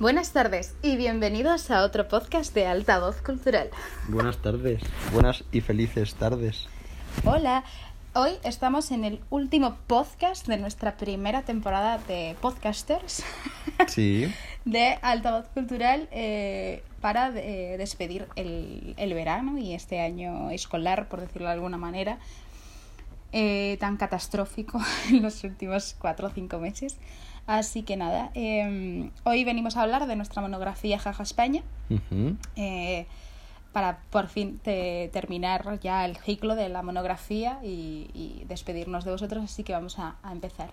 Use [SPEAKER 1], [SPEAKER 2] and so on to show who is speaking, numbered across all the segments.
[SPEAKER 1] Buenas tardes y bienvenidos a otro podcast de Altavoz Cultural.
[SPEAKER 2] Buenas tardes, buenas y felices tardes.
[SPEAKER 1] Hola, hoy estamos en el último podcast de nuestra primera temporada de podcasters
[SPEAKER 2] Sí,
[SPEAKER 1] de Altavoz Cultural eh, para eh, despedir el, el verano y este año escolar, por decirlo de alguna manera, eh, tan catastrófico en los últimos cuatro o cinco meses. Así que nada, eh, hoy venimos a hablar de nuestra monografía Jaja España.
[SPEAKER 2] ujú,
[SPEAKER 1] eh, para por fin te- terminar ya el ciclo de la monografía y, y despedirnos de vosotros, así que vamos a, a empezar.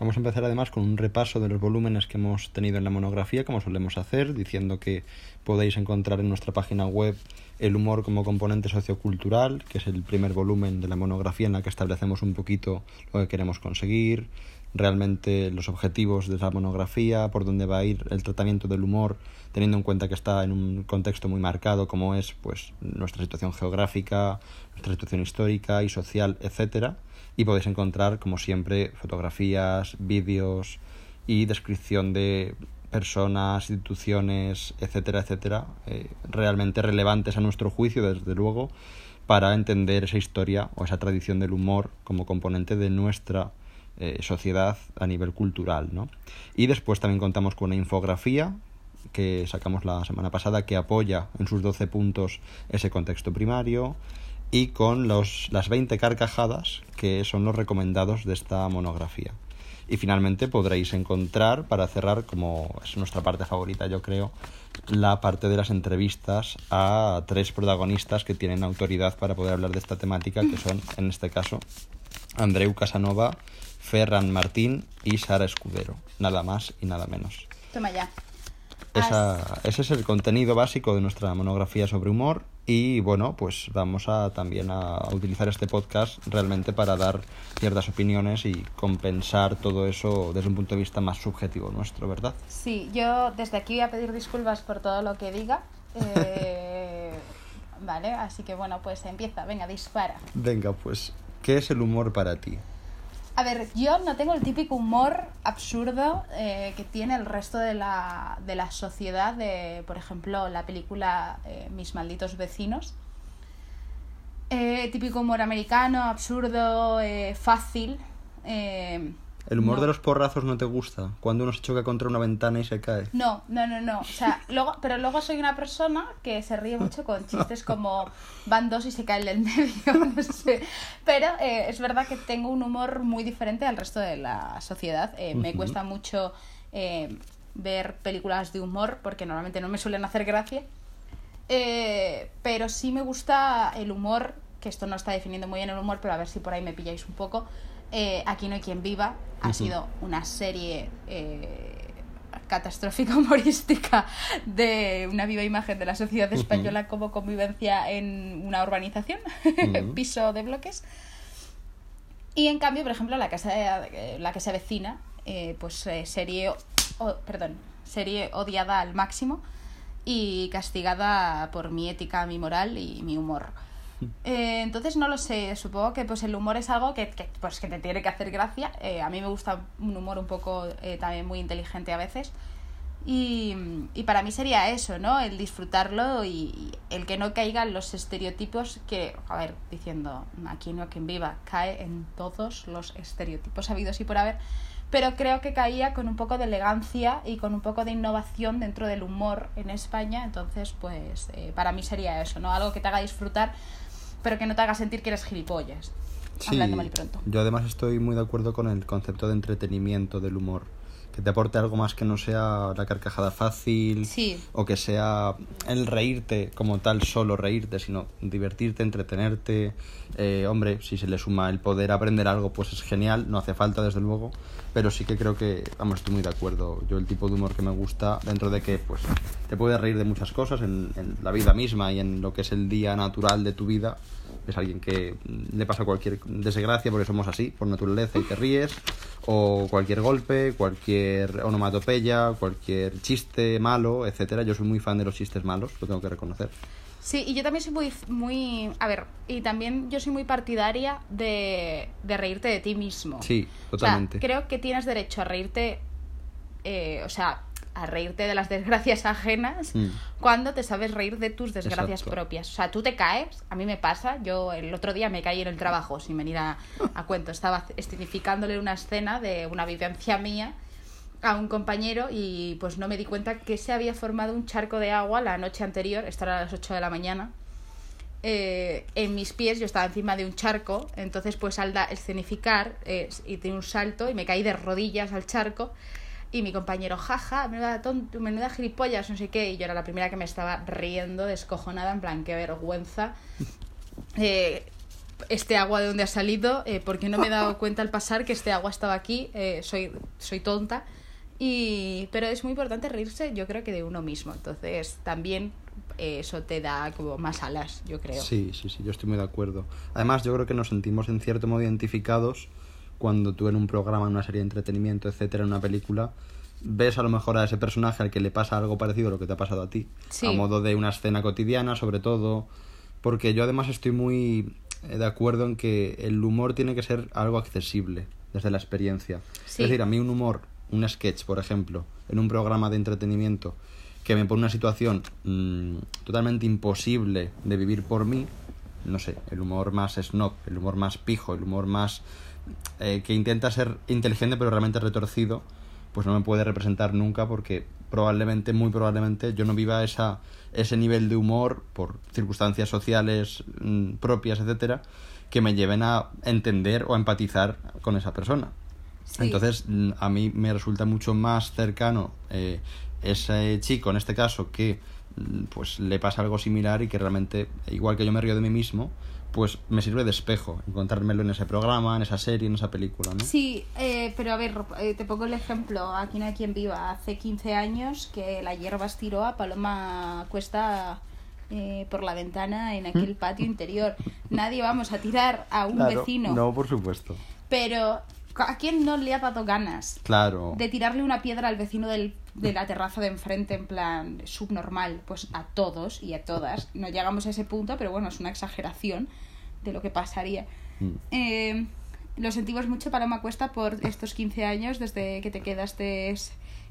[SPEAKER 2] Vamos a empezar además con un repaso de los volúmenes que hemos tenido en la monografía, como solemos hacer, diciendo que podéis encontrar en nuestra página web el humor como componente sociocultural, que es el primer volumen de la monografía en la que establecemos un poquito lo que queremos conseguir, realmente los objetivos de la monografía, por dónde va a ir el tratamiento del humor, teniendo en cuenta que está en un contexto muy marcado como es pues nuestra situación geográfica, nuestra situación histórica y social, etcétera, y podéis encontrar como siempre fotografías, vídeos y descripción de personas, instituciones, etcétera, etcétera, eh, realmente relevantes a nuestro juicio, desde luego, para entender esa historia o esa tradición del humor como componente de nuestra eh, sociedad a nivel cultural, ¿no? Y después también contamos con una infografía que sacamos la semana pasada que apoya en sus 12 puntos ese contexto primario y con los, las 20 carcajadas que son los recomendados de esta monografía. Y finalmente podréis encontrar, para cerrar, como es nuestra parte favorita yo creo, la parte de las entrevistas a tres protagonistas que tienen autoridad para poder hablar de esta temática, que son, en este caso, Andreu Casanova, Ferran Martín y Sara Escudero. Nada más y nada menos.
[SPEAKER 1] Toma ya.
[SPEAKER 2] Esa- ese es el contenido básico de nuestra monografía sobre humor y bueno, pues vamos a también a utilizar este podcast realmente para dar ciertas opiniones y compensar todo eso desde un punto de vista más subjetivo nuestro, ¿verdad?
[SPEAKER 1] Sí, yo desde aquí voy a pedir disculpas por todo lo que diga. Eh, vale, así que bueno, pues empieza, venga, dispara.
[SPEAKER 2] Venga, pues, ¿qué es el humor para ti?
[SPEAKER 1] A ver, yo no tengo el típico humor absurdo eh, que tiene el resto de la, de la sociedad, de, por ejemplo, la película eh, Mis malditos vecinos. Eh, típico humor americano, absurdo, fácil.
[SPEAKER 2] ¿El humor
[SPEAKER 1] no.
[SPEAKER 2] de los porrazos no te gusta? Cuando uno se choca contra una ventana y se cae.
[SPEAKER 1] No, no, no, no. O sea, luego, pero luego soy una persona que se ríe mucho con chistes como van dos y se cae el del medio, no sé. Pero eh, es verdad que tengo un humor muy diferente al resto de la sociedad. Eh, Me cuesta mucho eh, ver películas de humor porque normalmente no me suelen hacer gracia. Pero sí me gusta el humor, que esto no está definiendo muy bien el humor, pero a ver si por ahí me pilláis un poco. Eh, Aquí no hay quien viva. Ha sido una serie eh, catastrófica humorística de una viva imagen de la sociedad española como convivencia en una urbanización, piso de bloques. Y en cambio, por ejemplo, la casa de- la que se avecina, eh, pues eh, serie, o- perdón, serie odiada al máximo y castigada por mi ética, mi moral y mi humor. Eh, entonces no lo sé, supongo que pues el humor es algo que, pues, que te tiene que hacer gracia. Eh, a mí me gusta un humor un poco eh, también muy inteligente a veces. Y, y para mí sería eso, ¿no? El disfrutarlo y, y el que no caigan los estereotipos que, a ver, diciendo, aquí no quien viva, cae en todos los estereotipos habidos y por haber, pero creo que caía con un poco de elegancia y con un poco de innovación dentro del humor en España, entonces pues eh, para mí sería eso, ¿no? Algo que te haga disfrutar, pero que no te haga sentir que eres gilipollas, hablando mal y pronto.
[SPEAKER 2] yo además estoy muy de acuerdo con el concepto de entretenimiento del humor. Que te aporte algo más que no sea la carcajada fácil
[SPEAKER 1] Sí.
[SPEAKER 2] o que sea el reírte como tal, solo reírte, sino divertirte, entretenerte. Eh, hombre, si se le suma el poder aprender algo, pues es genial, no hace falta desde luego, pero sí que creo que, vamos, estoy muy de acuerdo. Yo el tipo de humor que me gusta, dentro de que pues te puedes reír de muchas cosas en, en la vida misma y en lo que es el día natural de tu vida, es alguien que le pasa cualquier desgracia porque somos así, por naturaleza, y te ríes, o cualquier golpe, cualquier onomatopeya, cualquier chiste malo, etcétera. Yo soy muy fan de los chistes malos, lo tengo que reconocer.
[SPEAKER 1] Sí, y yo también soy muy, muy, a ver, y también yo soy muy partidaria de, de reírte de ti mismo.
[SPEAKER 2] Sí,
[SPEAKER 1] O sea,
[SPEAKER 2] totalmente.
[SPEAKER 1] creo que tienes derecho a reírte, eh, o sea, a reírte de las desgracias ajenas
[SPEAKER 2] Mm.
[SPEAKER 1] cuando te sabes reír de tus desgracias
[SPEAKER 2] Exacto.
[SPEAKER 1] propias. O sea, tú te caes, a mí me pasa, yo el otro día me caí en el trabajo sin venir a, a cuento, estaba escenificándole una escena de una vivencia mía a un compañero y pues no me di cuenta que se había formado un charco de agua la noche anterior, esto era a las 8 de la mañana, eh, en mis pies, yo estaba encima de un charco, entonces pues al da- escenificar eh, y de un salto y me caí de rodillas al charco y mi compañero, jaja, menuda, tonto, menuda gilipollas, no sé qué, y yo era la primera que me estaba riendo, descojonada, en plan, qué vergüenza. Eh, este agua de dónde ha salido, eh, porque no me he dado cuenta al pasar que este agua estaba aquí, eh, soy, soy tonta. Y, pero es muy importante reírse, yo creo que de uno mismo. Entonces, también eh, eso te da como más alas, yo creo.
[SPEAKER 2] Sí, sí, sí, yo estoy muy de acuerdo. Además, yo creo que nos sentimos en cierto modo identificados cuando tú en un programa, en una serie de entretenimiento, etcétera, en una película, ves a lo mejor a ese personaje al que le pasa algo parecido a lo que te ha pasado a ti.
[SPEAKER 1] Sí.
[SPEAKER 2] A modo de una escena cotidiana, sobre todo. Porque yo además estoy muy eh, de acuerdo en que el humor tiene que ser algo accesible desde la experiencia.
[SPEAKER 1] Sí.
[SPEAKER 2] Es decir, a mí un humor, un sketch, por ejemplo, en un programa de entretenimiento que me pone una situación mm, totalmente imposible de vivir por mí, no sé, el humor más snob, el humor más pijo, el humor más eh, que intenta ser inteligente pero realmente retorcido, pues no me puede representar nunca porque probablemente, muy probablemente, yo no viva esa, ese nivel de humor por circunstancias sociales mm, propias, etcétera, que me lleven a entender o a empatizar con esa persona.
[SPEAKER 1] Sí.
[SPEAKER 2] Entonces, mm, a mí me resulta mucho más cercano eh, ese chico, en este caso, que mm, pues le pasa algo similar y que realmente, igual que yo me río de mí mismo, pues me sirve de espejo encontrármelo en ese programa, en esa serie, en esa película, ¿no?
[SPEAKER 1] Sí, eh, pero a ver, eh, te pongo el ejemplo, aquí no hay quien viva, hace 15 años que la hierba estiró a Paloma Cuesta eh, por la ventana en aquel patio interior. Nadie vamos a tirar a un
[SPEAKER 2] Claro,
[SPEAKER 1] vecino,
[SPEAKER 2] No, por supuesto.
[SPEAKER 1] pero ¿a quién no le ha dado ganas
[SPEAKER 2] Claro.
[SPEAKER 1] de tirarle una piedra al vecino del, de la terraza de enfrente en plan subnormal? Pues a todos y a todas. No llegamos a ese punto, pero bueno, es una exageración de lo que pasaría.
[SPEAKER 2] Mm.
[SPEAKER 1] Eh, lo sentimos mucho, Paloma Cuesta, por estos 15 años, desde que te quedaste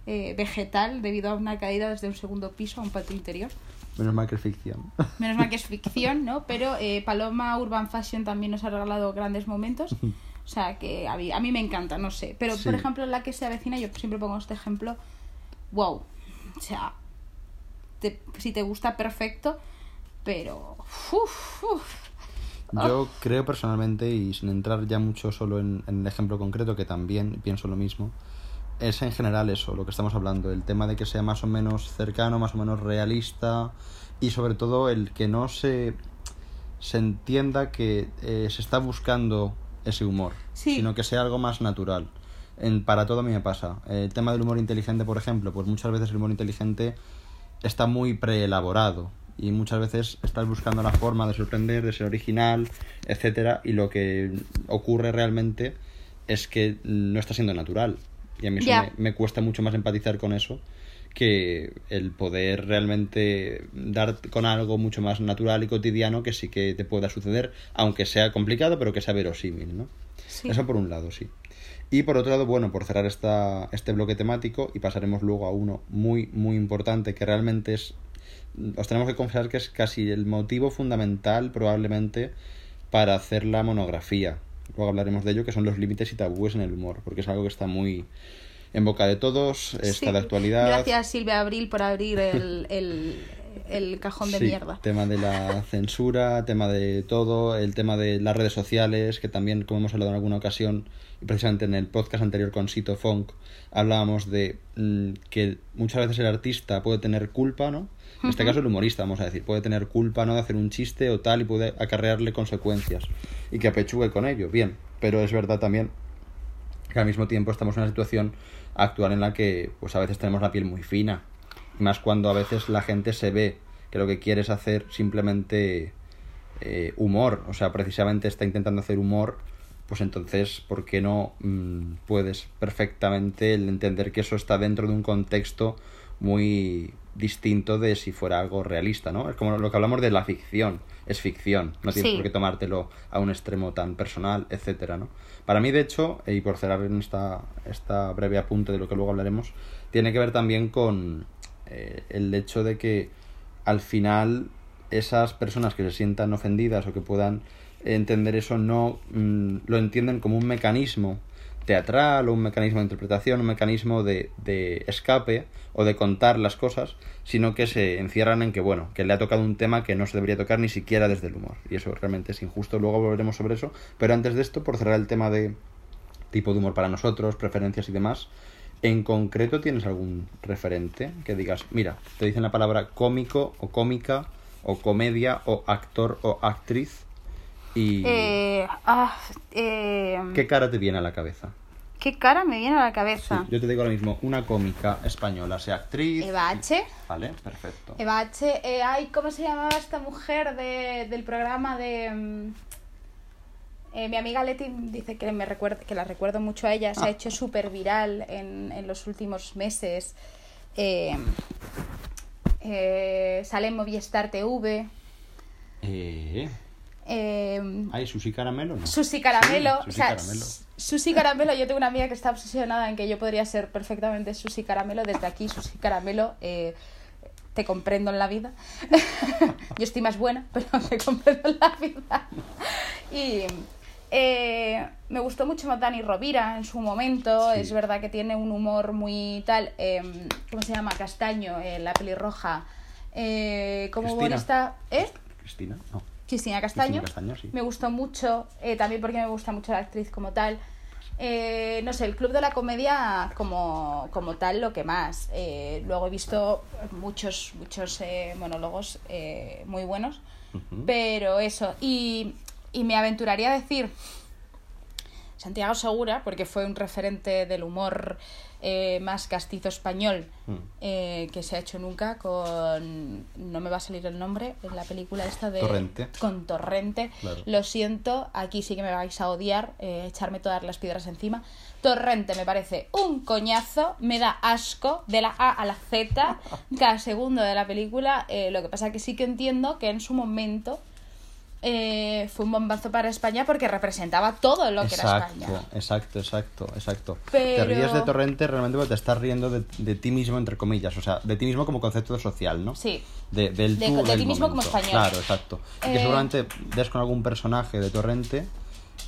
[SPEAKER 1] eh, vegetal debido a una caída desde un segundo piso a un patio interior.
[SPEAKER 2] Menos mal que es ficción.
[SPEAKER 1] Menos mal que es ficción, ¿no? Pero eh, Paloma Urban Fashion también nos ha regalado grandes momentos. O sea, que a mí, a mí me encanta, no sé. Pero, por ejemplo, la que se avecina, yo siempre pongo este ejemplo. Wow. O sea, te- si te gusta, perfecto. Pero... uf, uf.
[SPEAKER 2] Yo creo personalmente, y sin entrar ya mucho solo en, en el ejemplo concreto, que también pienso lo mismo, es en general eso, lo que estamos hablando, el tema de que sea más o menos cercano, más o menos realista, y sobre todo el que no se, se entienda que eh, se está buscando ese humor,
[SPEAKER 1] Sí.
[SPEAKER 2] sino que sea algo más natural. En, para todo a mí me pasa. El tema del humor inteligente, por ejemplo, pues muchas veces el humor inteligente está muy preelaborado y muchas veces estás buscando la forma de sorprender, de ser original, etcétera, y lo que ocurre realmente es que no está siendo natural. Y a mí eso me, me cuesta mucho más empatizar con eso que el poder realmente dar con algo mucho más natural y cotidiano que sí que te pueda suceder, aunque sea complicado, pero que sea verosímil, ¿no?
[SPEAKER 1] Sí.
[SPEAKER 2] Eso por un lado, sí. Y por otro lado, bueno, por cerrar esta, este bloque temático y pasaremos luego a uno muy, muy importante que realmente es, os tenemos que confesar que es casi el motivo fundamental probablemente para hacer la monografía. Luego hablaremos de ello, que son los límites y tabúes en el humor, porque es algo que está muy en boca de todos, está
[SPEAKER 1] Sí.
[SPEAKER 2] de actualidad.
[SPEAKER 1] Gracias, Silvia Abril, por abrir el, el, el cajón de
[SPEAKER 2] Sí,
[SPEAKER 1] mierda.
[SPEAKER 2] Tema de la censura, tema de todo, el tema de las redes sociales, que también, como hemos hablado en alguna ocasión, precisamente en el podcast anterior con Sito Funk, hablábamos de mm, que muchas veces el artista puede tener culpa, ¿no? En este caso el humorista, vamos a decir, puede tener culpa, ¿no? De hacer un chiste o tal y puede acarrearle consecuencias. Y que apechugue con ello, bien. Pero es verdad también que al mismo tiempo estamos en una situación actual en la que pues a veces tenemos la piel muy fina y más cuando a veces la gente se ve que lo que quiere es hacer simplemente eh, humor o sea precisamente está intentando hacer humor pues entonces ¿por qué no mm, puedes perfectamente entender que eso está dentro de un contexto muy distinto de si fuera algo realista, ¿no? Es como lo que hablamos de la ficción, es ficción, no tienes
[SPEAKER 1] Sí.
[SPEAKER 2] por qué tomártelo a un extremo tan personal, etcétera, ¿no? Para mí, de hecho, y por cerrar en esta, esta breve apunte de lo que luego hablaremos, tiene que ver también con eh, el hecho de que al final esas personas que se sientan ofendidas o que puedan entender eso no mm, lo entienden como un mecanismo teatral o un mecanismo de interpretación, un mecanismo de, de escape o de contar las cosas, sino que se encierran en que, bueno, que le ha tocado un tema que no se debería tocar ni siquiera desde el humor. Y eso realmente es injusto. Luego volveremos sobre eso. Pero antes de esto, por cerrar el tema de tipo de humor para nosotros, preferencias y demás, ¿en concreto tienes algún referente que digas, mira, te dicen la palabra cómico o cómica o comedia o actor o actriz y
[SPEAKER 1] Eh, ah, eh,
[SPEAKER 2] qué cara te viene a la cabeza?
[SPEAKER 1] ¿Qué cara me viene a la cabeza?
[SPEAKER 2] Yo te digo ahora mismo, una cómica española, sea actriz.
[SPEAKER 1] Eva H.
[SPEAKER 2] Vale, perfecto.
[SPEAKER 1] Eva H. eh, ay, ¿cómo se llamaba esta mujer de, del programa de... mm, eh, mi amiga Leti dice que, me recuerda, que la recuerdo mucho a ella. Se ha
[SPEAKER 2] Ah.
[SPEAKER 1] hecho súper viral en, en los últimos meses. Eh, eh, sale en Movistar TV.
[SPEAKER 2] Eh, ¿Hay Susi Caramelo? No.
[SPEAKER 1] Susi Caramelo.
[SPEAKER 2] Sí,
[SPEAKER 1] o sea,
[SPEAKER 2] Caramelo.
[SPEAKER 1] Caramelo, yo tengo una amiga que está obsesionada en que yo podría ser perfectamente Susi Caramelo. Desde aquí, Susi Caramelo, eh, te comprendo en la vida. yo estoy más buena, pero te comprendo en la vida. y eh, me gustó mucho Dani Rovira en su momento.
[SPEAKER 2] Sí.
[SPEAKER 1] Es verdad que tiene un humor muy tal. eh, ¿Cómo se llama? Castaño, eh, la pelirroja. Eh, como
[SPEAKER 2] Cristina.
[SPEAKER 1] humorista. ¿Eh?
[SPEAKER 2] Cristina, no.
[SPEAKER 1] Cristina Castaño.
[SPEAKER 2] Cristina Castaño, sí.
[SPEAKER 1] Me gustó mucho, eh, también porque me gusta mucho la actriz como tal. Eh, no sé, el Club de la Comedia como, como tal lo que más. Eh, luego he visto muchos, muchos monólogos muy buenos, pero eso. Y, y me aventuraría a decir Santiago Segura, porque fue un referente del humor eh, más castizo español
[SPEAKER 2] Mm.
[SPEAKER 1] eh, que se ha hecho nunca con no me va a salir el nombre en la película esta de
[SPEAKER 2] Torrente.
[SPEAKER 1] con Torrente
[SPEAKER 2] Claro.
[SPEAKER 1] lo siento aquí sí que me vais a odiar eh, echarme todas las piedras encima Torrente me parece un coñazo me da asco de la A a la Z cada segundo de la película lo que pasa que sí que entiendo que en su momento eh, fue un bombazo para España porque representaba todo lo que era España
[SPEAKER 2] exacto, exacto, exacto.
[SPEAKER 1] Pero-
[SPEAKER 2] Te ríes de Torrente realmente porque te estás riendo de, de ti mismo, entre comillas, o sea, de ti mismo como concepto social, ¿no?
[SPEAKER 1] sí
[SPEAKER 2] De, del
[SPEAKER 1] De-
[SPEAKER 2] tú
[SPEAKER 1] de
[SPEAKER 2] del
[SPEAKER 1] ti mismo como español.
[SPEAKER 2] Claro, exacto. Y que
[SPEAKER 1] Eh,
[SPEAKER 2] seguramente des con algún personaje de Torrente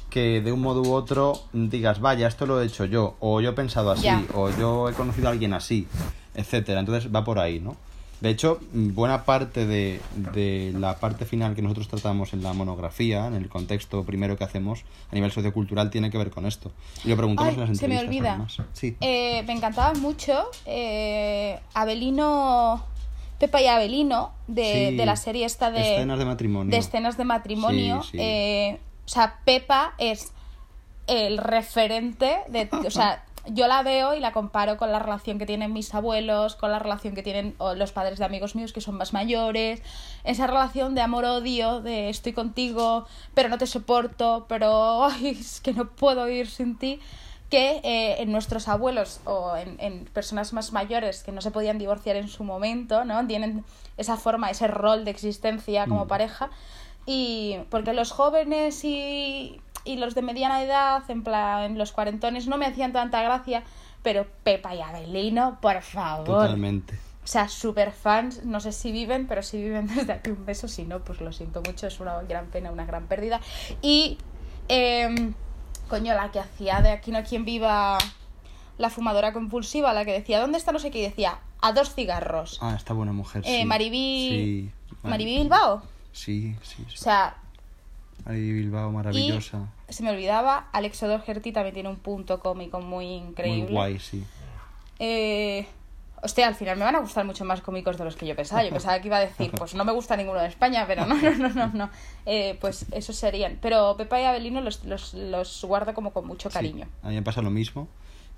[SPEAKER 2] que de un modo u otro digas, vaya, esto lo he hecho yo, o yo he pensado así, o yo he conocido a alguien así, etcétera. Entonces va por ahí, ¿no? De hecho, buena parte de, de la parte final que nosotros tratamos en la monografía, en el contexto primero que hacemos a nivel sociocultural, tiene que ver con esto. Y lo preguntamos
[SPEAKER 1] Ay,
[SPEAKER 2] en las
[SPEAKER 1] se me
[SPEAKER 2] entrevistas.
[SPEAKER 1] olvida.
[SPEAKER 2] Sí.
[SPEAKER 1] Eh, me encantaba mucho eh, Abelino, Pepa y Abelino, de,
[SPEAKER 2] Sí,
[SPEAKER 1] de la serie esta de
[SPEAKER 2] escenas de matrimonio.
[SPEAKER 1] de escenas de matrimonio.
[SPEAKER 2] Sí.
[SPEAKER 1] Eh, o sea, Pepa es el referente de... O sea, yo la veo y la comparo con la relación que tienen mis abuelos, con la relación que tienen los padres de amigos míos que son más mayores, esa relación de amor-odio, de estoy contigo, pero no te soporto, pero ay, es que no puedo ir sin ti, que eh, en nuestros abuelos o en, en personas más mayores que no se podían divorciar en su momento, ¿no? Tienen esa forma, ese rol de existencia como
[SPEAKER 2] Mm.
[SPEAKER 1] pareja. Y porque los jóvenes y, y los de mediana edad, en plan, los cuarentones, no me hacían tanta gracia, pero Pepa y Abelino, por favor.
[SPEAKER 2] Totalmente.
[SPEAKER 1] O sea, super fans, no sé si viven, pero si viven desde aquí un beso, si no, pues lo siento mucho, es una gran pena, una gran pérdida. Y, em, coño, la que hacía de Aquí no hay quien viva la fumadora compulsiva, la que decía, ¿dónde está no sé qué? Y decía, a dos cigarros.
[SPEAKER 2] Ah, esta buena mujer.
[SPEAKER 1] Eh,
[SPEAKER 2] sí.
[SPEAKER 1] Maribí-
[SPEAKER 2] Sí.
[SPEAKER 1] Maribí Bilbao.
[SPEAKER 2] Sí, sí,
[SPEAKER 1] O
[SPEAKER 2] sí.
[SPEAKER 1] sea,
[SPEAKER 2] Maribí Bilbao, maravillosa.
[SPEAKER 1] y se me olvidaba, Alex O'Doherty también tiene un punto cómico muy increíble.
[SPEAKER 2] Muy guay, sí.
[SPEAKER 1] Eh, hostia, al final me van a gustar mucho más cómicos de los que yo pensaba. Yo pensaba que iba a decir, pues no me gusta ninguno de España, pero no, no, no, no. no. Eh, pues esos serían. Pero Pepa y Abelino los, los, los guardo como con mucho cariño.
[SPEAKER 2] Sí, a mí me pasa lo mismo.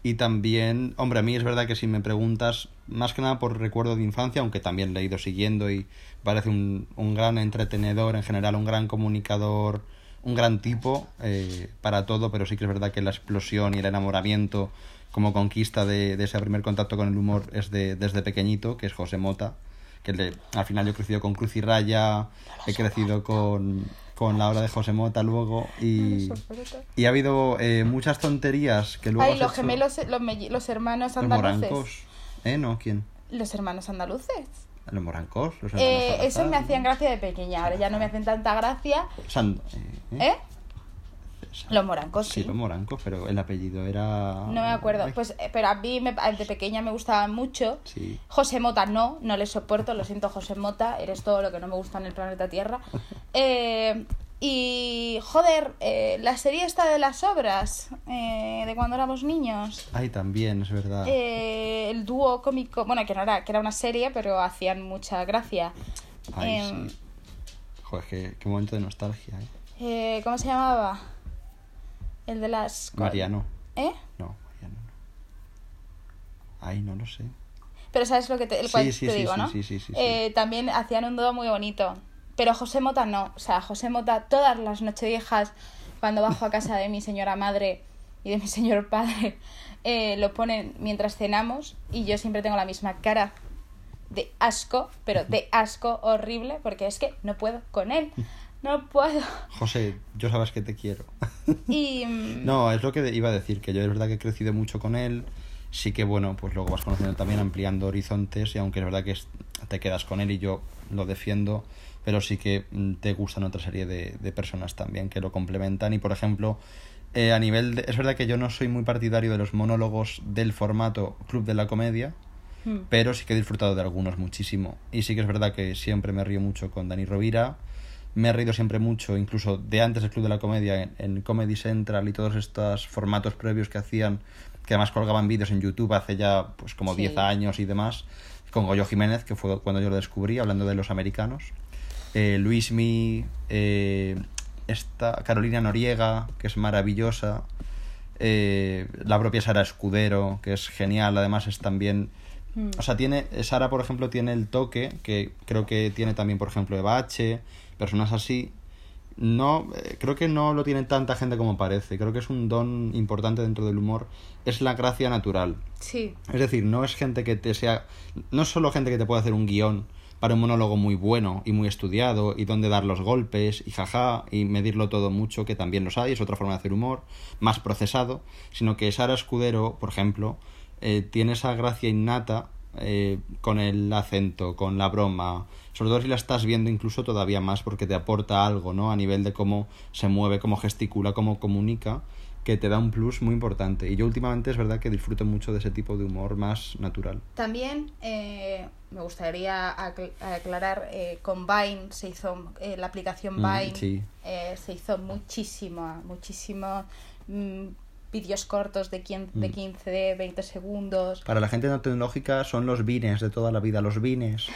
[SPEAKER 2] Y también, hombre, a mí es verdad que si me preguntas, más que nada por recuerdo de infancia, aunque también le he ido siguiendo y parece un, un gran entretenedor, en general un gran comunicador, un gran tipo eh, para todo, pero sí que es verdad que la explosión y el enamoramiento como conquista de, de ese primer contacto con el humor es de, desde pequeñito, que es José Mota, que le, al final yo he crecido con Cruz y Raya, he crecido con, con la obra de José Mota luego y, y ha habido eh, muchas tonterías que luego...
[SPEAKER 1] Ay, los
[SPEAKER 2] hecho-
[SPEAKER 1] gemelos, los, melli- los hermanos
[SPEAKER 2] Los
[SPEAKER 1] andaluces.
[SPEAKER 2] morancos. ¿Eh? ¿No? ¿Quién?
[SPEAKER 1] Los hermanos andaluces.
[SPEAKER 2] Los morancos. Los
[SPEAKER 1] Eh,
[SPEAKER 2] hermanos
[SPEAKER 1] esos me hacían gracia de pequeña, ahora ya no me hacen tanta gracia.
[SPEAKER 2] San- eh, ¿eh?
[SPEAKER 1] Los morancos,
[SPEAKER 2] Sí,
[SPEAKER 1] sí.
[SPEAKER 2] los morancos, pero el apellido era...
[SPEAKER 1] No me acuerdo. Pues, eh, pero a mí me- de pequeña me gustaban mucho.
[SPEAKER 2] Sí.
[SPEAKER 1] José Mota no, no le soporto, lo siento José Mota, eres todo lo que no me gusta en el planeta Tierra. Eh, y, joder, eh, la serie esta de las obras, eh, de cuando éramos niños,
[SPEAKER 2] Ay, también, es verdad.
[SPEAKER 1] el dúo cómico, bueno, que no era, que era una serie, pero hacían mucha gracia.
[SPEAKER 2] Ay,
[SPEAKER 1] em,
[SPEAKER 2] sí. Joder, qué, qué momento de nostalgia,
[SPEAKER 1] ¿Cómo se llamaba? El de las...
[SPEAKER 2] Mariano.
[SPEAKER 1] ¿Eh?
[SPEAKER 2] No, Mariano no. Ay, no lo sé.
[SPEAKER 1] Pero sabes lo que te, el
[SPEAKER 2] Sí,
[SPEAKER 1] cual
[SPEAKER 2] sí,
[SPEAKER 1] te
[SPEAKER 2] sí,
[SPEAKER 1] digo,
[SPEAKER 2] sí,
[SPEAKER 1] ¿no?
[SPEAKER 2] sí, sí, sí, sí.
[SPEAKER 1] Eh, también hacían un dúo muy bonito. Pero José Mota no. O sea, José Mota todas las nocheviejas, cuando bajo a casa de mi señora madre y de mi señor padre, eh, lo ponen mientras cenamos y yo siempre tengo la misma cara de asco, pero de asco horrible, porque es que no puedo con él. No puedo.
[SPEAKER 2] José, yo sabes que te quiero.
[SPEAKER 1] Y...
[SPEAKER 2] No, es lo que iba a decir, que yo es verdad que he crecido mucho con él. Sí que, bueno, pues luego vas conociendo también, ampliando horizontes, y aunque es verdad que te quedas con él y yo lo defiendo, pero sí que mm, te gustan otra serie de, de personas también que lo complementan. Y, por ejemplo, eh, a nivel de... Es verdad que yo no soy muy partidario de los monólogos del formato Club de la Comedia,
[SPEAKER 1] mm.
[SPEAKER 2] pero sí que he disfrutado de algunos muchísimo. Y sí que es verdad que siempre me río mucho con Dani Rovira. Me he reído siempre mucho, incluso de antes del Club de la Comedia, en, en Comedy Central y todos estos formatos previos que hacían, que además colgaban vídeos en YouTube hace ya pues como
[SPEAKER 1] Sí.
[SPEAKER 2] 10 años y demás, con Goyo Jiménez, que fue cuando yo lo descubrí, hablando de los americanos. Eh, Luismi, eh, esta Carolina Noriega, que es maravillosa. Eh, la propia Sara Escudero, que es genial, además es también...
[SPEAKER 1] Mm.
[SPEAKER 2] O sea, tiene, Sara, por ejemplo, tiene el toque, que creo que tiene también, por ejemplo, Eva H., personas así. No, eh, creo que no lo tiene tanta gente como parece. Creo que es un don importante dentro del humor. Es la gracia natural.
[SPEAKER 1] Sí.
[SPEAKER 2] Es decir, no es gente que te sea. No es solo gente que te puede hacer un guion para un monólogo muy bueno y muy estudiado y donde dar los golpes y jaja y medirlo todo mucho, que también los hay, es otra forma de hacer humor, más procesado, sino que Sara Escudero, por ejemplo, eh, tiene esa gracia innata eh, con el acento, con la broma, sobre todo si la estás viendo incluso todavía más porque te aporta algo, ¿no? A nivel de cómo se mueve, cómo gesticula, cómo comunica, que te da un plus muy importante. Y yo últimamente es verdad que disfruto mucho de ese tipo de humor más natural.
[SPEAKER 1] También eh, me gustaría acl- aclarar, eh, con Vine se hizo, eh, la aplicación
[SPEAKER 2] Mm,
[SPEAKER 1] Vine
[SPEAKER 2] sí.
[SPEAKER 1] se hizo muchísimo, muchísimo mm, vídeos cortos de, quien, de
[SPEAKER 2] Mm.
[SPEAKER 1] 15, 20 segundos,
[SPEAKER 2] Para la gente no tecnológica son los vines de toda la vida, los vines.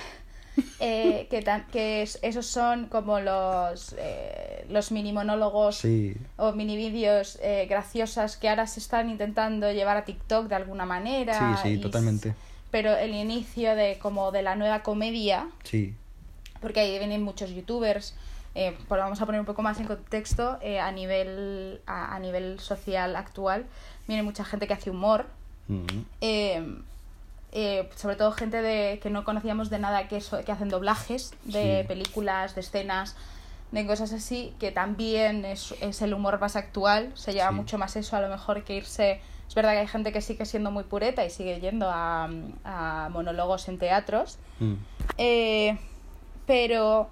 [SPEAKER 1] eh, que, tan- que es- esos son como los, eh, los mini monólogos
[SPEAKER 2] Sí,
[SPEAKER 1] o mini vídeos eh, graciosas que ahora se están intentando llevar a TikTok de alguna manera.
[SPEAKER 2] sí, sí, totalmente.
[SPEAKER 1] Pero el inicio de como de la nueva comedia
[SPEAKER 2] Sí,
[SPEAKER 1] porque ahí vienen muchos youtubers. Eh, pero vamos a poner un poco más en contexto eh, a nivel a, a nivel social actual viene mucha gente que hace humor
[SPEAKER 2] Mm,
[SPEAKER 1] eh, eh, sobre todo gente de que no conocíamos de nada que eso, que hacen doblajes de
[SPEAKER 2] Sí.
[SPEAKER 1] películas de escenas de cosas así que también es, es el humor más actual se lleva
[SPEAKER 2] Sí.
[SPEAKER 1] mucho más eso a lo mejor que irse es verdad que hay gente que sigue siendo muy pureta y sigue yendo a, a monólogos en teatros
[SPEAKER 2] mm.
[SPEAKER 1] eh, pero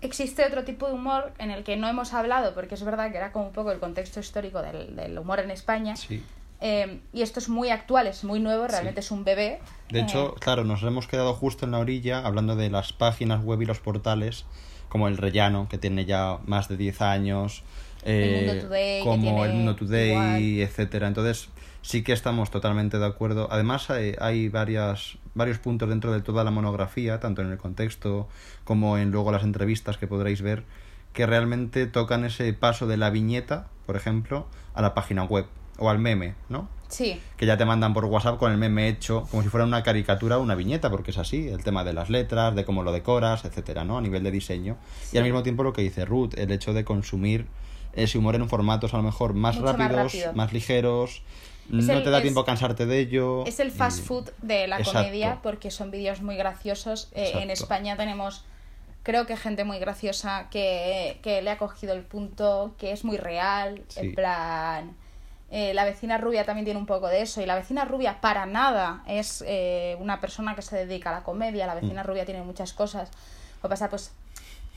[SPEAKER 1] existe otro tipo de humor en el que no hemos hablado, porque es verdad que era como un poco el contexto histórico del, del humor en España.
[SPEAKER 2] sí.
[SPEAKER 1] Eh, y esto es muy actual, es muy nuevo, realmente es un bebé.
[SPEAKER 2] De hecho,
[SPEAKER 1] Eh,
[SPEAKER 2] claro, nos hemos quedado justo en la orilla hablando de las páginas web y los portales, como el Rellano, que tiene ya más de 10 años,
[SPEAKER 1] El Mundo
[SPEAKER 2] eh,
[SPEAKER 1] Today,
[SPEAKER 2] como el Mundo Today, etcétera. Entonces, sí que estamos totalmente de acuerdo. Además, hay, hay varias, varios puntos dentro de toda la monografía, tanto en el contexto como en luego las entrevistas que podréis ver, que realmente tocan ese paso de la viñeta, por ejemplo, a la página web o al meme, ¿no?
[SPEAKER 1] sí,
[SPEAKER 2] que ya te mandan por WhatsApp con el meme hecho como si fuera una caricatura o una viñeta, porque es así, el tema de las letras, de cómo lo decoras, etcétera, ¿no? A nivel de diseño. Y al mismo tiempo lo que dice Ruth, el hecho de consumir ese humor en formatos a lo mejor más
[SPEAKER 1] Mucho más
[SPEAKER 2] rápidos,
[SPEAKER 1] rápido.
[SPEAKER 2] más ligeros,
[SPEAKER 1] Es
[SPEAKER 2] no
[SPEAKER 1] el-
[SPEAKER 2] te da
[SPEAKER 1] es-
[SPEAKER 2] tiempo a cansarte de ello.
[SPEAKER 1] Es el fast food de la
[SPEAKER 2] Exacto.
[SPEAKER 1] comedia porque son vídeos muy graciosos. Eh, en. España tenemos, creo que gente muy graciosa que, que le ha cogido el punto, que es muy real.
[SPEAKER 2] Sí.
[SPEAKER 1] En plan, eh, la vecina rubia también tiene un poco de eso. Y la vecina rubia para nada es eh, una persona que se dedica a la comedia. La vecina
[SPEAKER 2] Mm.
[SPEAKER 1] rubia tiene muchas cosas. Lo que pasa, pues,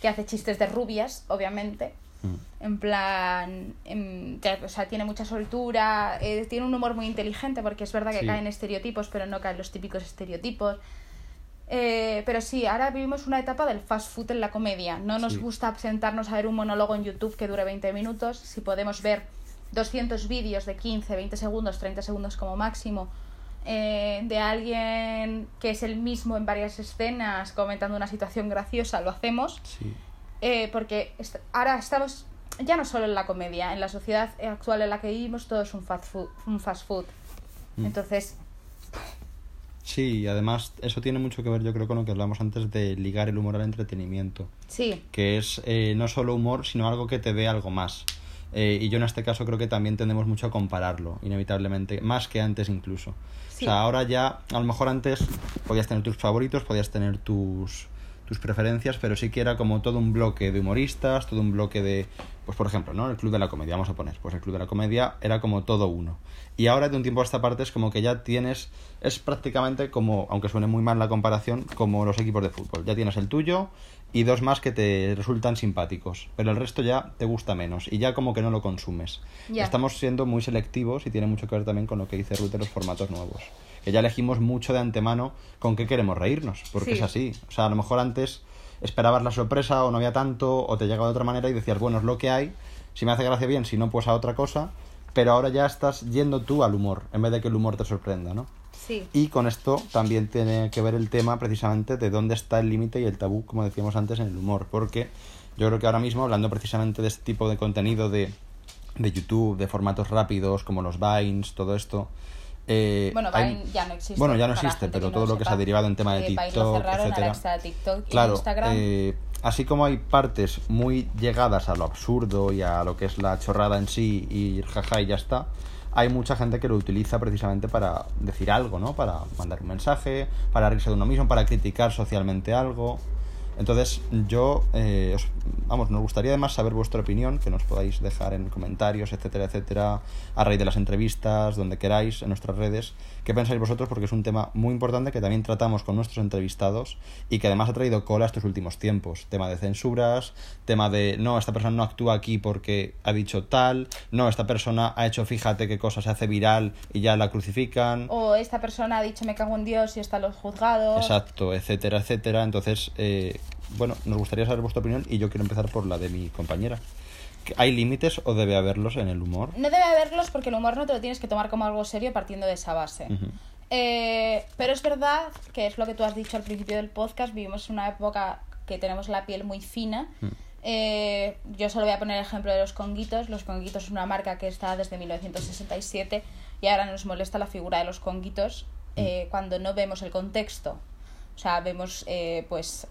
[SPEAKER 1] que hace chistes de rubias, obviamente.
[SPEAKER 2] Mm.
[SPEAKER 1] En plan, em, que, o sea, tiene mucha soltura, eh, tiene un humor muy inteligente porque es verdad que
[SPEAKER 2] Sí.
[SPEAKER 1] caen estereotipos, pero no caen los típicos estereotipos. Eh, pero sí, ahora vivimos una etapa del fast food en la comedia. No nos
[SPEAKER 2] Sí.
[SPEAKER 1] gusta sentarnos a ver un monólogo en YouTube que dure 20 minutos. Si podemos ver 200 vídeos de 15, 20 segundos, 30 segundos como máximo, eh, de alguien que es el mismo en varias escenas comentando una situación graciosa, lo hacemos.
[SPEAKER 2] Sí.
[SPEAKER 1] Eh, porque est- ahora estamos ya no solo en la comedia, en la sociedad actual en la que vivimos todo es un fast food. Un fast food.
[SPEAKER 2] Mm.
[SPEAKER 1] Entonces,
[SPEAKER 2] Sí, y además eso tiene mucho que ver, yo creo, con lo que hablamos antes de ligar el humor al entretenimiento.
[SPEAKER 1] sí,
[SPEAKER 2] que es eh, no solo humor, sino algo que te dé algo más. Eh, y yo en este caso creo que también tendemos mucho a compararlo, inevitablemente, más que antes incluso.
[SPEAKER 1] Sí.
[SPEAKER 2] O sea, ahora ya, a lo mejor antes podías tener tus favoritos, podías tener tus, tus preferencias, pero sí que era como todo un bloque de humoristas, todo un bloque de, pues por ejemplo, ¿no? El Club de la Comedia, vamos a poner, pues el Club de la Comedia era como todo uno. Y ahora de un tiempo a esta parte es como que ya tienes, es prácticamente como, aunque suene muy mal la comparación, como los equipos de fútbol. Ya tienes el tuyo y dos más que te resultan simpáticos, pero el resto ya te gusta menos y ya como que no lo consumes. Estamos siendo muy selectivos y tiene mucho que ver también con lo que dice Ruth de los formatos nuevos. Que ya elegimos mucho de antemano con qué queremos reírnos, porque
[SPEAKER 1] Sí.
[SPEAKER 2] es así. O sea, a lo mejor antes esperabas la sorpresa o no había tanto o te llegaba de otra manera y decías, bueno, es lo que hay, si me hace gracia bien, si no, pues a otra cosa, pero ahora ya estás yendo tú al humor, en vez de que el humor te sorprenda, ¿no?
[SPEAKER 1] sí.
[SPEAKER 2] Y con esto también tiene que ver el tema precisamente de dónde está el límite y el tabú, como decíamos antes, en el humor. Porque yo creo que ahora mismo, hablando precisamente de este tipo de contenido de, de YouTube, de formatos rápidos, como los Vines, todo esto. eh,
[SPEAKER 1] Bueno,
[SPEAKER 2] hay-
[SPEAKER 1] ya no existe.
[SPEAKER 2] Bueno, ya no existe, pero
[SPEAKER 1] no
[SPEAKER 2] todo lo que se ha derivado en tema de
[SPEAKER 1] Eh,
[SPEAKER 2] TikTok, etcétera. Claro,
[SPEAKER 1] Instagram.
[SPEAKER 2] eh, así como hay partes muy llegadas a lo absurdo y a lo que es la chorrada en sí y jaja y ya está, hay mucha gente que lo utiliza precisamente para decir algo, ¿no? Para mandar un mensaje, para reírse de uno mismo, para criticar socialmente algo. Entonces, yo, eh, os- vamos, nos gustaría además saber vuestra opinión, que nos podáis dejar en comentarios, etcétera, etcétera, a raíz de las entrevistas, donde queráis, en nuestras redes. ¿Qué pensáis vosotros? Porque es un tema muy importante que también tratamos con nuestros entrevistados y que además ha traído cola estos últimos tiempos. Tema de censuras, tema de, no, esta persona no actúa aquí porque ha dicho tal, no, esta persona ha hecho, fíjate qué cosa se hace viral y ya la crucifican.
[SPEAKER 1] O esta persona ha dicho me cago en Dios y están los juzgados.
[SPEAKER 2] Exacto, etcétera, etcétera. Entonces, eh, bueno, nos gustaría saber vuestra opinión y yo quiero empezar por la de mi compañera. ¿Que ¿Hay límites o debe haberlos en el humor?
[SPEAKER 1] No debe haberlos porque el humor no te lo tienes que tomar como algo serio partiendo de esa base. Eh, pero es verdad que es lo que tú has dicho al principio del podcast, vivimos en una época que tenemos la piel muy fina. Eh, yo solo voy a poner el ejemplo de los conguitos. Los conguitos es una marca que está desde 1967 y ahora nos molesta la figura de los conguitos eh, cuando no vemos el contexto. O sea, vemos eh, pues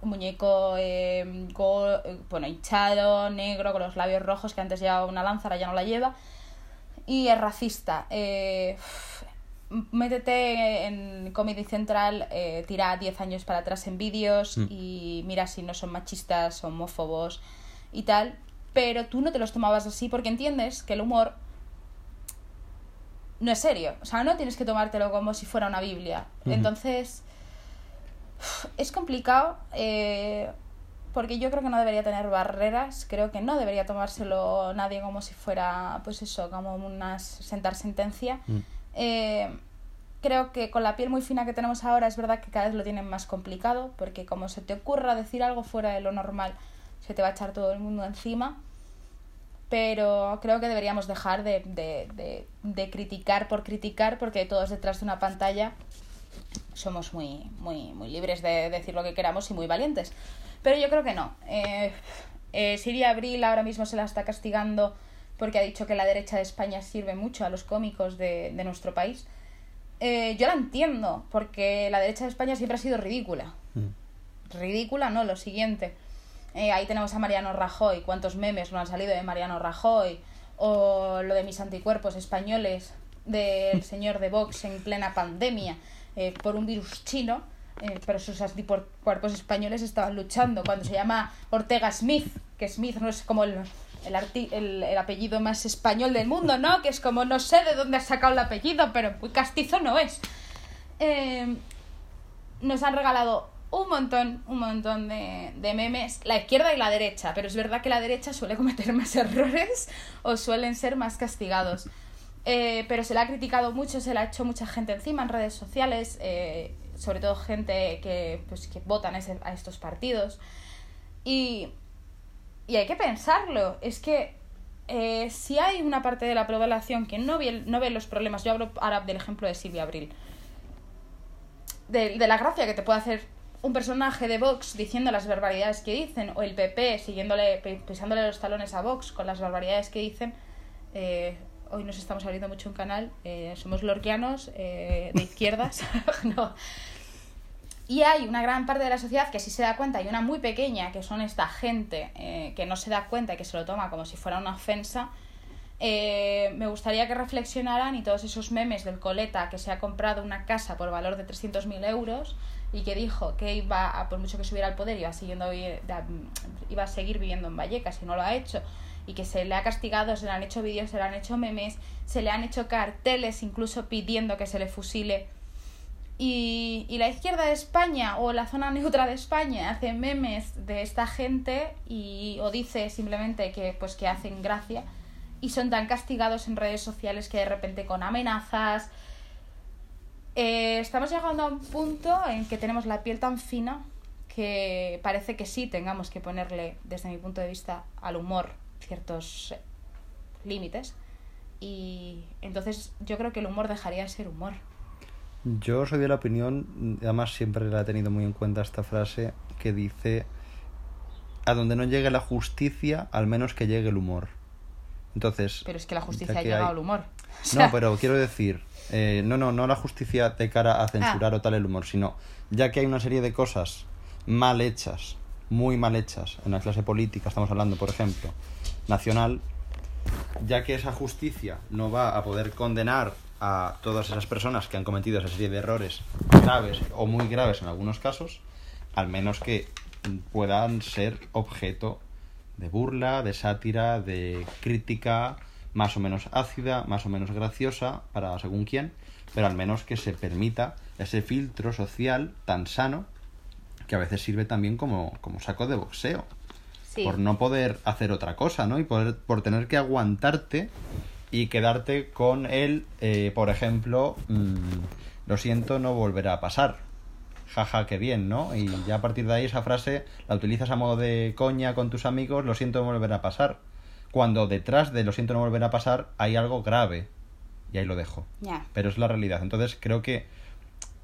[SPEAKER 1] un muñeco eh, go- eh, bueno, hinchado, negro, con los labios rojos, que antes llevaba una lanza, ahora ya no la lleva. Y es racista. Eh, métete en Comedy Central, eh, tira 10 años para atrás en vídeos
[SPEAKER 2] Mm.
[SPEAKER 1] y mira si no son machistas, homófobos y tal. Pero tú no te los tomabas así porque entiendes que el humor no es serio. O sea, no tienes que tomártelo como si fuera una Biblia. Entonces, es complicado eh, porque yo creo que no debería tener barreras. Creo que no debería tomárselo nadie como si fuera, pues eso, como una sentar sentencia.
[SPEAKER 2] Mm.
[SPEAKER 1] Eh, creo que con la piel muy fina que tenemos ahora es verdad que cada vez lo tienen más complicado porque como se te ocurra decir algo fuera de lo normal, se te va a echar todo el mundo encima. Pero creo que deberíamos dejar de, de, de, de criticar por criticar porque todos detrás de una pantalla somos muy, muy, muy libres de decir lo que queramos y muy valientes. Pero yo creo que no. Eh, eh, Siria Abril ahora mismo se la está castigando porque ha dicho que la derecha de España sirve mucho a los cómicos de, de nuestro país. Eh, yo la entiendo, porque la derecha de España siempre ha sido ridícula.
[SPEAKER 2] Mm.
[SPEAKER 1] Ridícula, no, lo siguiente. Eh, ahí tenemos a Mariano Rajoy. ¿Cuántos memes no han salido de Mariano Rajoy? O lo de mis anticuerpos españoles. del señor de Vox en plena pandemia eh, por un virus chino, eh, pero sus anticuerpos españoles estaban luchando. Cuando se llama Ortega Smith, que Smith no es como el, el, el, apellido más español del mundo, ¿no? Que es como no sé de dónde ha sacado el apellido, pero muy castizo no es. Eh, nos han regalado un montón, un montón de, de, memes, la izquierda y la derecha, pero es verdad que la derecha suele cometer más errores o suelen ser más castigados. Eh, pero se le ha criticado mucho, se le ha hecho mucha gente encima en redes sociales, eh, sobre todo gente que, pues, que votan a, estos partidos. Y, y, hay que pensarlo, es que eh, si hay una parte de la población que no ve, no ve los problemas, yo hablo ahora del ejemplo de Silvia Abril, de, de la gracia que te puede hacer un personaje de Vox diciendo las barbaridades que dicen, o el PP siguiéndole, pisándole los talones a Vox con las barbaridades que dicen, eh, hoy nos estamos abriendo mucho un canal, eh, somos lorquianos, eh, de izquierdas, no. Y hay una gran parte de la sociedad que sí se da cuenta y una muy pequeña que son esta gente que no se da cuenta y que se lo toma como si fuera una ofensa. me gustaría que reflexionaran y todos esos memes del coleta que se ha comprado una casa por valor de 300.000 euros y que dijo que iba, por mucho que subiera al poder, iba, siguiendo, iba a seguir viviendo en Vallecas y no lo ha hecho, y que se le ha castigado, se le han hecho vídeos, se le han hecho memes, se le han hecho carteles incluso pidiendo que se le fusile. Y, y la izquierda de España o la zona neutra de España hace memes de esta gente y, o dice simplemente que, pues, que hacen gracia y son tan castigados en redes sociales que de repente con amenazas, eh, estamos llegando a un punto en que tenemos la piel tan fina que parece que sí tengamos que ponerle, desde mi punto de vista, al humor ciertos eh, límites. Y entonces yo creo que el humor dejaría de ser humor.
[SPEAKER 2] Yo soy de la opinión, además siempre la he tenido muy en cuenta esta frase, que dice, a donde no llegue la justicia, al menos que llegue el humor. Entonces...
[SPEAKER 1] Pero es que la justicia ha llegado al humor.
[SPEAKER 2] No, pero quiero decir, eh, no, no, no la justicia de cara a censurar ah. o tal el humor, sino ya que hay una serie de cosas mal hechas, muy mal hechas en la clase política, estamos hablando, por ejemplo, nacional, ya que esa justicia no va a poder condenar a todas esas personas que han cometido esa serie de errores graves o muy graves en algunos casos, al menos que puedan ser objeto de burla, de sátira, de crítica, más o menos ácida, más o menos graciosa, para según quién, pero al menos que se permita ese filtro social tan sano que a veces sirve también como, como saco de boxeo. Por no poder hacer otra cosa, ¿no? Y poder, por tener que aguantarte y quedarte con él, eh, por ejemplo, mm, lo siento, no volverá a pasar. Jaja, qué bien, ¿no? Y ya a partir de ahí esa frase la utilizas a modo de coña con tus amigos, lo siento, no volverá a pasar cuando detrás de lo siento no volverá a pasar hay algo grave. Y ahí lo dejo. Pero es la realidad. Entonces creo que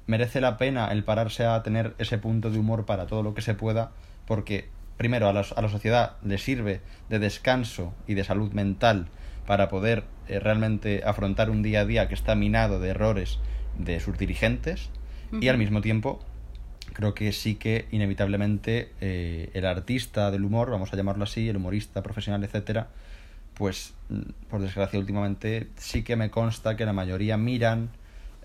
[SPEAKER 2] merece la pena el pararse a tener ese punto de humor para todo lo que se pueda, porque primero a la, a la sociedad le sirve de descanso y de salud mental para poder eh, realmente afrontar un día a día que está minado de errores de sus dirigentes y al mismo tiempo creo que sí que inevitablemente eh, el artista del humor, vamos a llamarlo así, el humorista profesional, etcétera, pues mm, por desgracia últimamente sí que me consta que la mayoría miran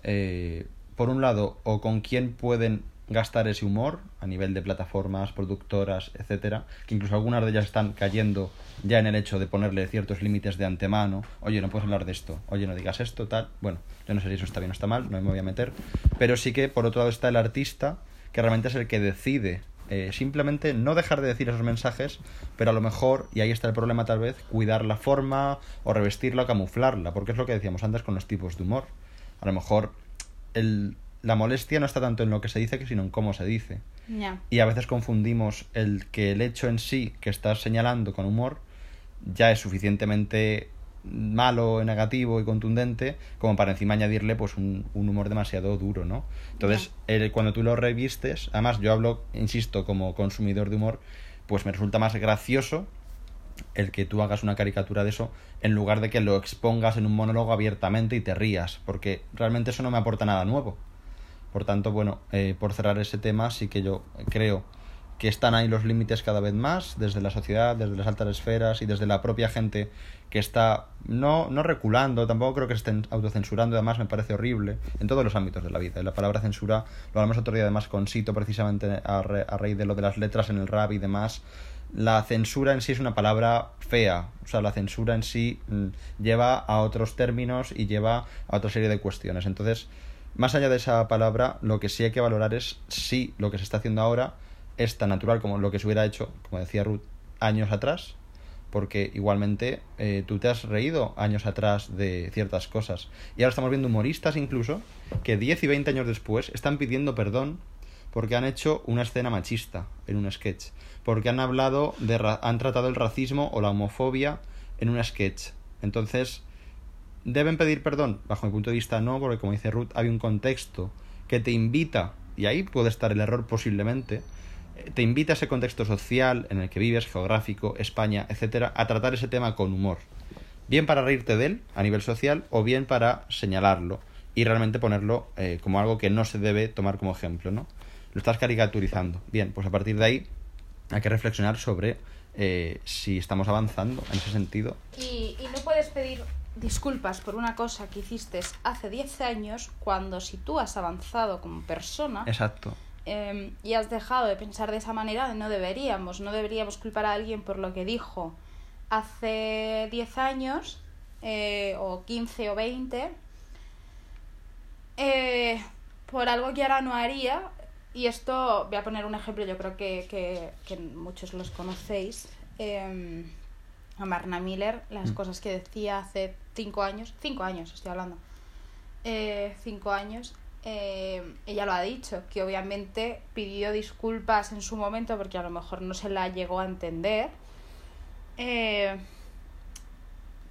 [SPEAKER 2] eh, por un lado o con quién pueden gastar ese humor a nivel de plataformas, productoras, etcétera, que incluso algunas de ellas están cayendo ya en el hecho de ponerle ciertos límites de antemano, oye, no puedes hablar de esto, oye, no digas esto, tal, bueno, yo no sé si eso está bien o está mal, no me voy a meter, pero sí que por otro lado está el artista que realmente es el que decide eh, simplemente no dejar de decir esos mensajes, pero a lo mejor, y ahí está el problema tal vez, cuidar la forma o revestirla o camuflarla, porque es lo que decíamos antes con los tipos de humor. A lo mejor el, la molestia no está tanto en lo que se dice, sino en cómo se dice. Y a veces confundimos el que el hecho en sí que estás señalando con humor ya es suficientemente malo, negativo y contundente, como para encima añadirle pues un, humor demasiado duro, ¿no? Entonces, cuando tú lo revistes, además yo hablo, insisto, como consumidor de humor, pues me resulta más gracioso el que tú hagas una caricatura de eso en lugar de que lo expongas en un monólogo abiertamente y te rías, porque realmente eso no me aporta nada nuevo. Por tanto, bueno, eh, por cerrar ese tema, sí que yo creo que están ahí los límites cada vez más, desde la sociedad, desde las altas esferas y desde la propia gente que está no, no reculando, tampoco creo que estén autocensurando, además me parece horrible en todos los ámbitos de la vida. La palabra censura lo hablamos otro día además con Sito precisamente a, a raíz de lo de las letras en el rap y demás. La censura en sí es una palabra fea, o sea, la censura en sí mm, lleva a otros términos y lleva a otra serie de cuestiones. Entonces, más allá de esa palabra, lo que sí hay que valorar es si lo que se está haciendo ahora es tan natural como lo que se hubiera hecho, como decía Ruth, años atrás, porque igualmente eh, tú te has reído años atrás de ciertas cosas. Y ahora estamos viendo humoristas incluso que 10 y 20 años después están pidiendo perdón porque han hecho una escena machista en un sketch, porque han hablado de han tratado el racismo o la homofobia en un sketch. Entonces, deben pedir perdón, bajo mi punto de vista no, porque como dice Ruth, hay un contexto que te invita y ahí puede estar el error posiblemente te invita a ese contexto social en el que vives, geográfico, España, etcétera, a tratar ese tema con humor. Bien para reírte de él a nivel social o bien para señalarlo y realmente ponerlo eh, como algo que no se debe tomar como ejemplo, ¿no? Lo estás caricaturizando. Bien, pues a partir de ahí hay que reflexionar sobre eh, si estamos avanzando en ese sentido.
[SPEAKER 1] Y, y no puedes pedir disculpas por una cosa que hiciste hace 10 años cuando si tú has avanzado como persona.
[SPEAKER 2] Exacto
[SPEAKER 1] Em, y has dejado de pensar de esa manera, no deberíamos, no deberíamos culpar a alguien por lo que dijo hace 10 años, eh, o 15 o 20, eh, por algo que ahora no haría. Y esto, voy a poner un ejemplo, yo creo que, que, que muchos los conocéis. Eh, a Marna Miller, las mm. cosas que decía hace 5 años, 5 años estoy hablando, 5 eh, años, eh, ella lo ha dicho, que obviamente pidió disculpas en su momento porque a lo mejor no se la llegó a entender. Eh,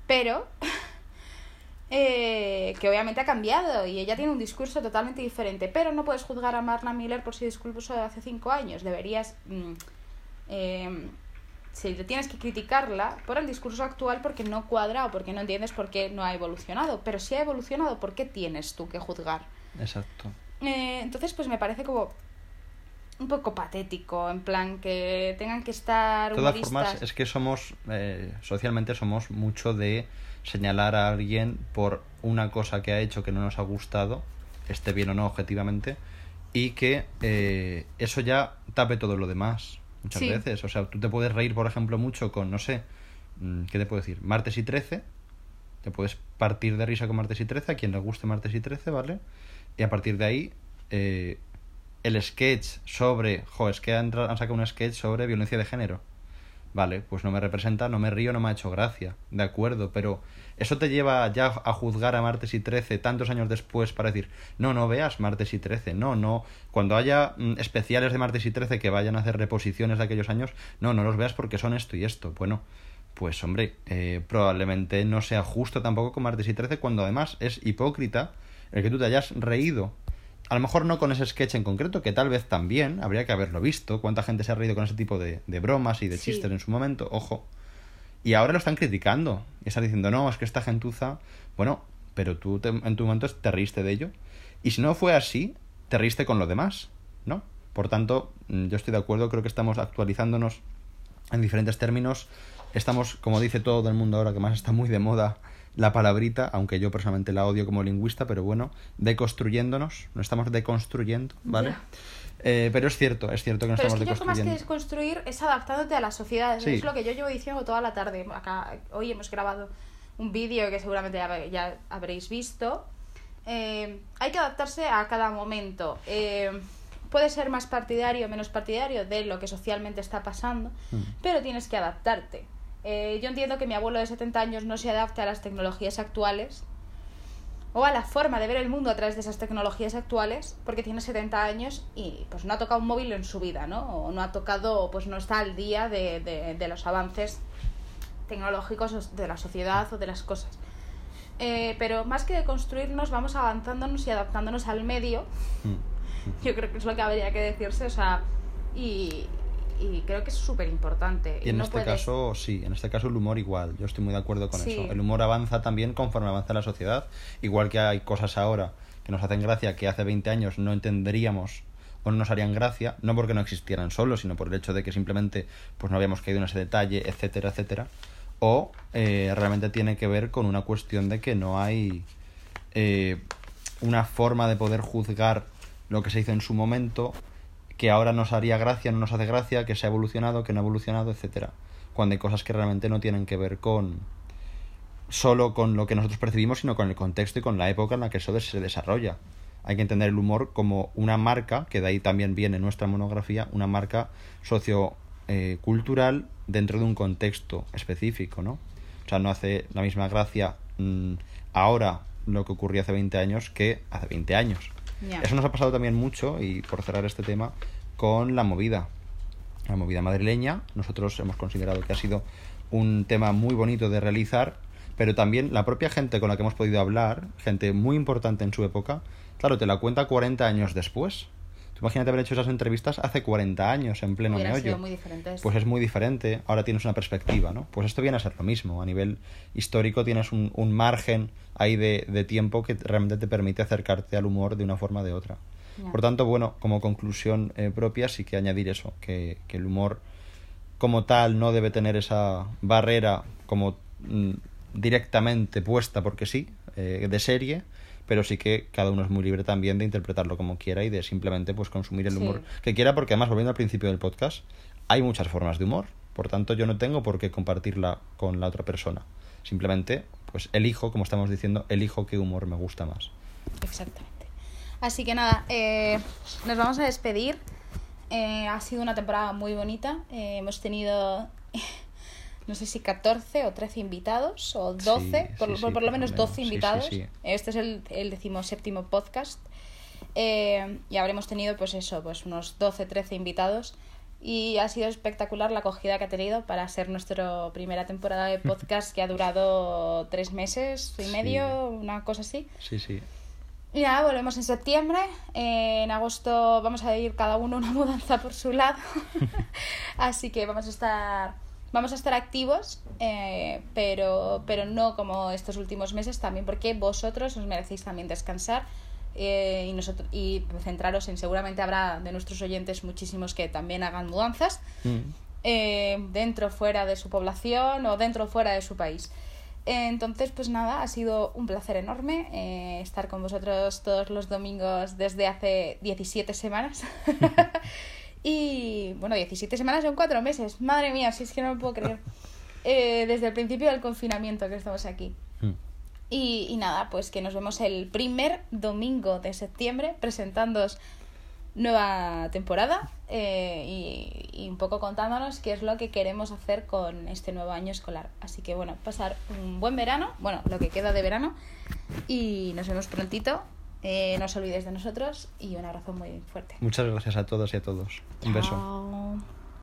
[SPEAKER 1] pero eh, que obviamente ha cambiado y ella tiene un discurso totalmente diferente. Pero no puedes juzgar a Marna Miller por su discurso de hace cinco años. Deberías. Mm, si tienes que criticarla por el discurso actual porque no cuadra o porque no entiendes por qué no ha evolucionado. Pero si ha evolucionado, ¿por qué tienes tú que juzgar?
[SPEAKER 2] Exacto.
[SPEAKER 1] Eh, entonces, pues me parece como un poco patético, en plan que tengan que estar.
[SPEAKER 2] De todas formas, es que somos, eh, socialmente somos mucho de señalar a alguien por una cosa que ha hecho que no nos ha gustado, esté bien o no objetivamente, y que eh, eso ya tape todo lo demás, muchas veces. O sea, tú te puedes reír, por ejemplo, mucho con, no sé, mm, ¿qué te puedo decir? Martes y 13, te puedes partir de risa con Martes y 13, a quien le guste Martes y 13, ¿vale? Y a partir de ahí, eh, el sketch sobre. Jo, es que han, han, sacado un sketch sobre violencia de género. Vale, pues no me representa, no me río, no me ha hecho gracia. De acuerdo, pero eso te lleva ya a juzgar a Martes y 13 tantos años después para decir, no, no veas Martes y 13, no, no. Cuando haya mm, especiales de Martes y 13 que vayan a hacer reposiciones de aquellos años, no, no los veas porque son esto y esto. Bueno, pues hombre, eh, probablemente no sea justo tampoco con Martes y 13 cuando además es hipócrita el que tú te hayas reído. A lo mejor no con ese sketch en concreto, que tal vez también, habría que haberlo visto, cuánta gente se ha reído con ese tipo de, de bromas y de chistes en su momento, ojo. Y ahora lo están criticando. Y están diciendo, no, es que esta gentuza. Bueno, pero tú en tu momento te reíste de ello. Y si no fue así, te reíste con lo demás, ¿no? Por tanto, mm, yo estoy de acuerdo, creo que estamos actualizándonos en diferentes términos. Estamos, como dice todo el mundo ahora, que más está muy de moda, la palabrita, aunque yo personalmente la odio como lingüista, pero bueno, deconstruyéndonos, no estamos deconstruyendo, ¿vale? Eh, pero es cierto, es cierto que no
[SPEAKER 1] pero
[SPEAKER 2] estamos
[SPEAKER 1] es que
[SPEAKER 2] deconstruyendo.
[SPEAKER 1] más que desconstruir es adaptándote a la sociedad. Es lo que yo llevo diciendo toda la tarde. Acá, hoy hemos grabado un vídeo que seguramente ya, habréis visto. Eh, hay que adaptarse a cada momento. Eh, puede ser más partidario o menos partidario de lo que socialmente está pasando, mm. pero tienes que adaptarte. Eh, yo entiendo que mi abuelo de 70 años no se adapte a las tecnologías actuales o a la forma de ver el mundo a través de esas tecnologías actuales porque tiene 70 años y pues no ha tocado un móvil en su vida, ¿no? O no ha tocado, pues no está al día de, de, los avances tecnológicos de la sociedad o de las cosas. Eh, pero más que de construirnos, vamos avanzándonos y adaptándonos al medio. Mm. Yo creo que es lo que habría que decirse, o sea, y, y creo que es súper importante.
[SPEAKER 2] Y, en este caso, sí, en este caso el humor igual, yo estoy muy de acuerdo con eso. El humor avanza también conforme avanza la sociedad, igual que hay cosas ahora que nos hacen gracia que hace 20 años no entenderíamos o no nos harían gracia, no porque no existieran solo, sino por el hecho de que simplemente pues no habíamos caído en ese detalle, etcétera, etcétera, o eh, realmente tiene que ver con una cuestión de que no hay eh, una forma de poder juzgar lo que se hizo en su momento, que ahora nos haría gracia, no nos hace gracia, que se ha evolucionado, que no ha evolucionado, etcétera, cuando hay cosas que realmente no tienen que ver con solo con lo que nosotros percibimos, sino con el contexto y con la época en la que eso se desarrolla hay que entender el humor como una marca, que de ahí también viene nuestra monografía, una marca sociocultural dentro de un contexto específico, ¿no? O sea, no hace la misma gracia mm, ahora lo que ocurrió hace 20 años que hace 20 años. Eso nos ha pasado también mucho, y por cerrar este tema, con la movida. La movida madrileña, nosotros hemos considerado que ha sido un tema muy bonito de realizar, pero también la propia gente con la que hemos podido hablar, gente muy importante en su época, Claro, te la cuenta 40 años después. Imagínate haber hecho esas entrevistas hace 40 años en pleno
[SPEAKER 1] Hubiera
[SPEAKER 2] meollo.
[SPEAKER 1] muy diferente
[SPEAKER 2] Pues es muy diferente. Ahora tienes una perspectiva, ¿no? Pues esto viene a ser lo mismo. A nivel histórico tienes un, un margen ahí de, de, tiempo que realmente te permite acercarte al humor de una forma o de otra. Yeah. Por tanto, bueno, como conclusión eh, propia sí que añadir eso, que, que, el humor como tal no debe tener esa barrera como mm, directamente puesta porque sí, eh, de serie, pero sí que cada uno es muy libre también de interpretarlo como quiera y de simplemente pues consumir el humor sí. que quiera, porque además, volviendo al principio del podcast, hay muchas formas de humor. Por tanto, yo no tengo por qué compartirla con la otra persona. Simplemente, pues elijo, como estamos diciendo, elijo qué humor me gusta más.
[SPEAKER 1] Exactamente. Así que nada, eh, nos vamos a despedir. Eh, ha sido una temporada muy bonita. Eh, hemos tenido no sé si 14 o 13 invitados, o 12,
[SPEAKER 2] Sí,
[SPEAKER 1] por,
[SPEAKER 2] sí,
[SPEAKER 1] por, lo menos
[SPEAKER 2] lo
[SPEAKER 1] 12
[SPEAKER 2] menos. Sí, sí,
[SPEAKER 1] invitados. Este es el, el decimoséptimo podcast. Eh, y habremos tenido, pues eso, pues unos 12, 13 invitados. Y ha sido espectacular la acogida que ha tenido para ser nuestra primera temporada de podcast que ha durado tres meses y medio, una cosa así.
[SPEAKER 2] Sí, sí.
[SPEAKER 1] Y nada, volvemos en septiembre. Eh, en agosto vamos a ir cada uno una mudanza por su lado. Así que vamos a estar, vamos a estar activos, eh, pero, pero no como estos últimos meses también, porque vosotros os merecéis también descansar eh, y, nosotros, y centraros en, seguramente habrá de nuestros oyentes muchísimos que también hagan mudanzas,
[SPEAKER 2] Mm.
[SPEAKER 1] eh, dentro fuera de su población o dentro fuera de su país. Eh, Entonces, pues nada, ha sido un placer enorme eh, estar con vosotros todos los domingos desde hace 17 semanas. y bueno, 17 semanas son cuatro meses. Madre mía, si es que no me puedo creer. Eh, desde el principio del confinamiento que estamos aquí.
[SPEAKER 2] Mm.
[SPEAKER 1] Y, y nada, pues que nos vemos el primer domingo de septiembre presentándoos nueva temporada eh, y, y un poco contándonos qué es lo que queremos hacer con este nuevo año escolar. Así que bueno, pasar un buen verano, bueno, lo que queda de verano y nos vemos prontito. Eh, no os olvidéis de nosotros y un abrazo muy fuerte.
[SPEAKER 2] Muchas gracias a todos y a todos. Un beso.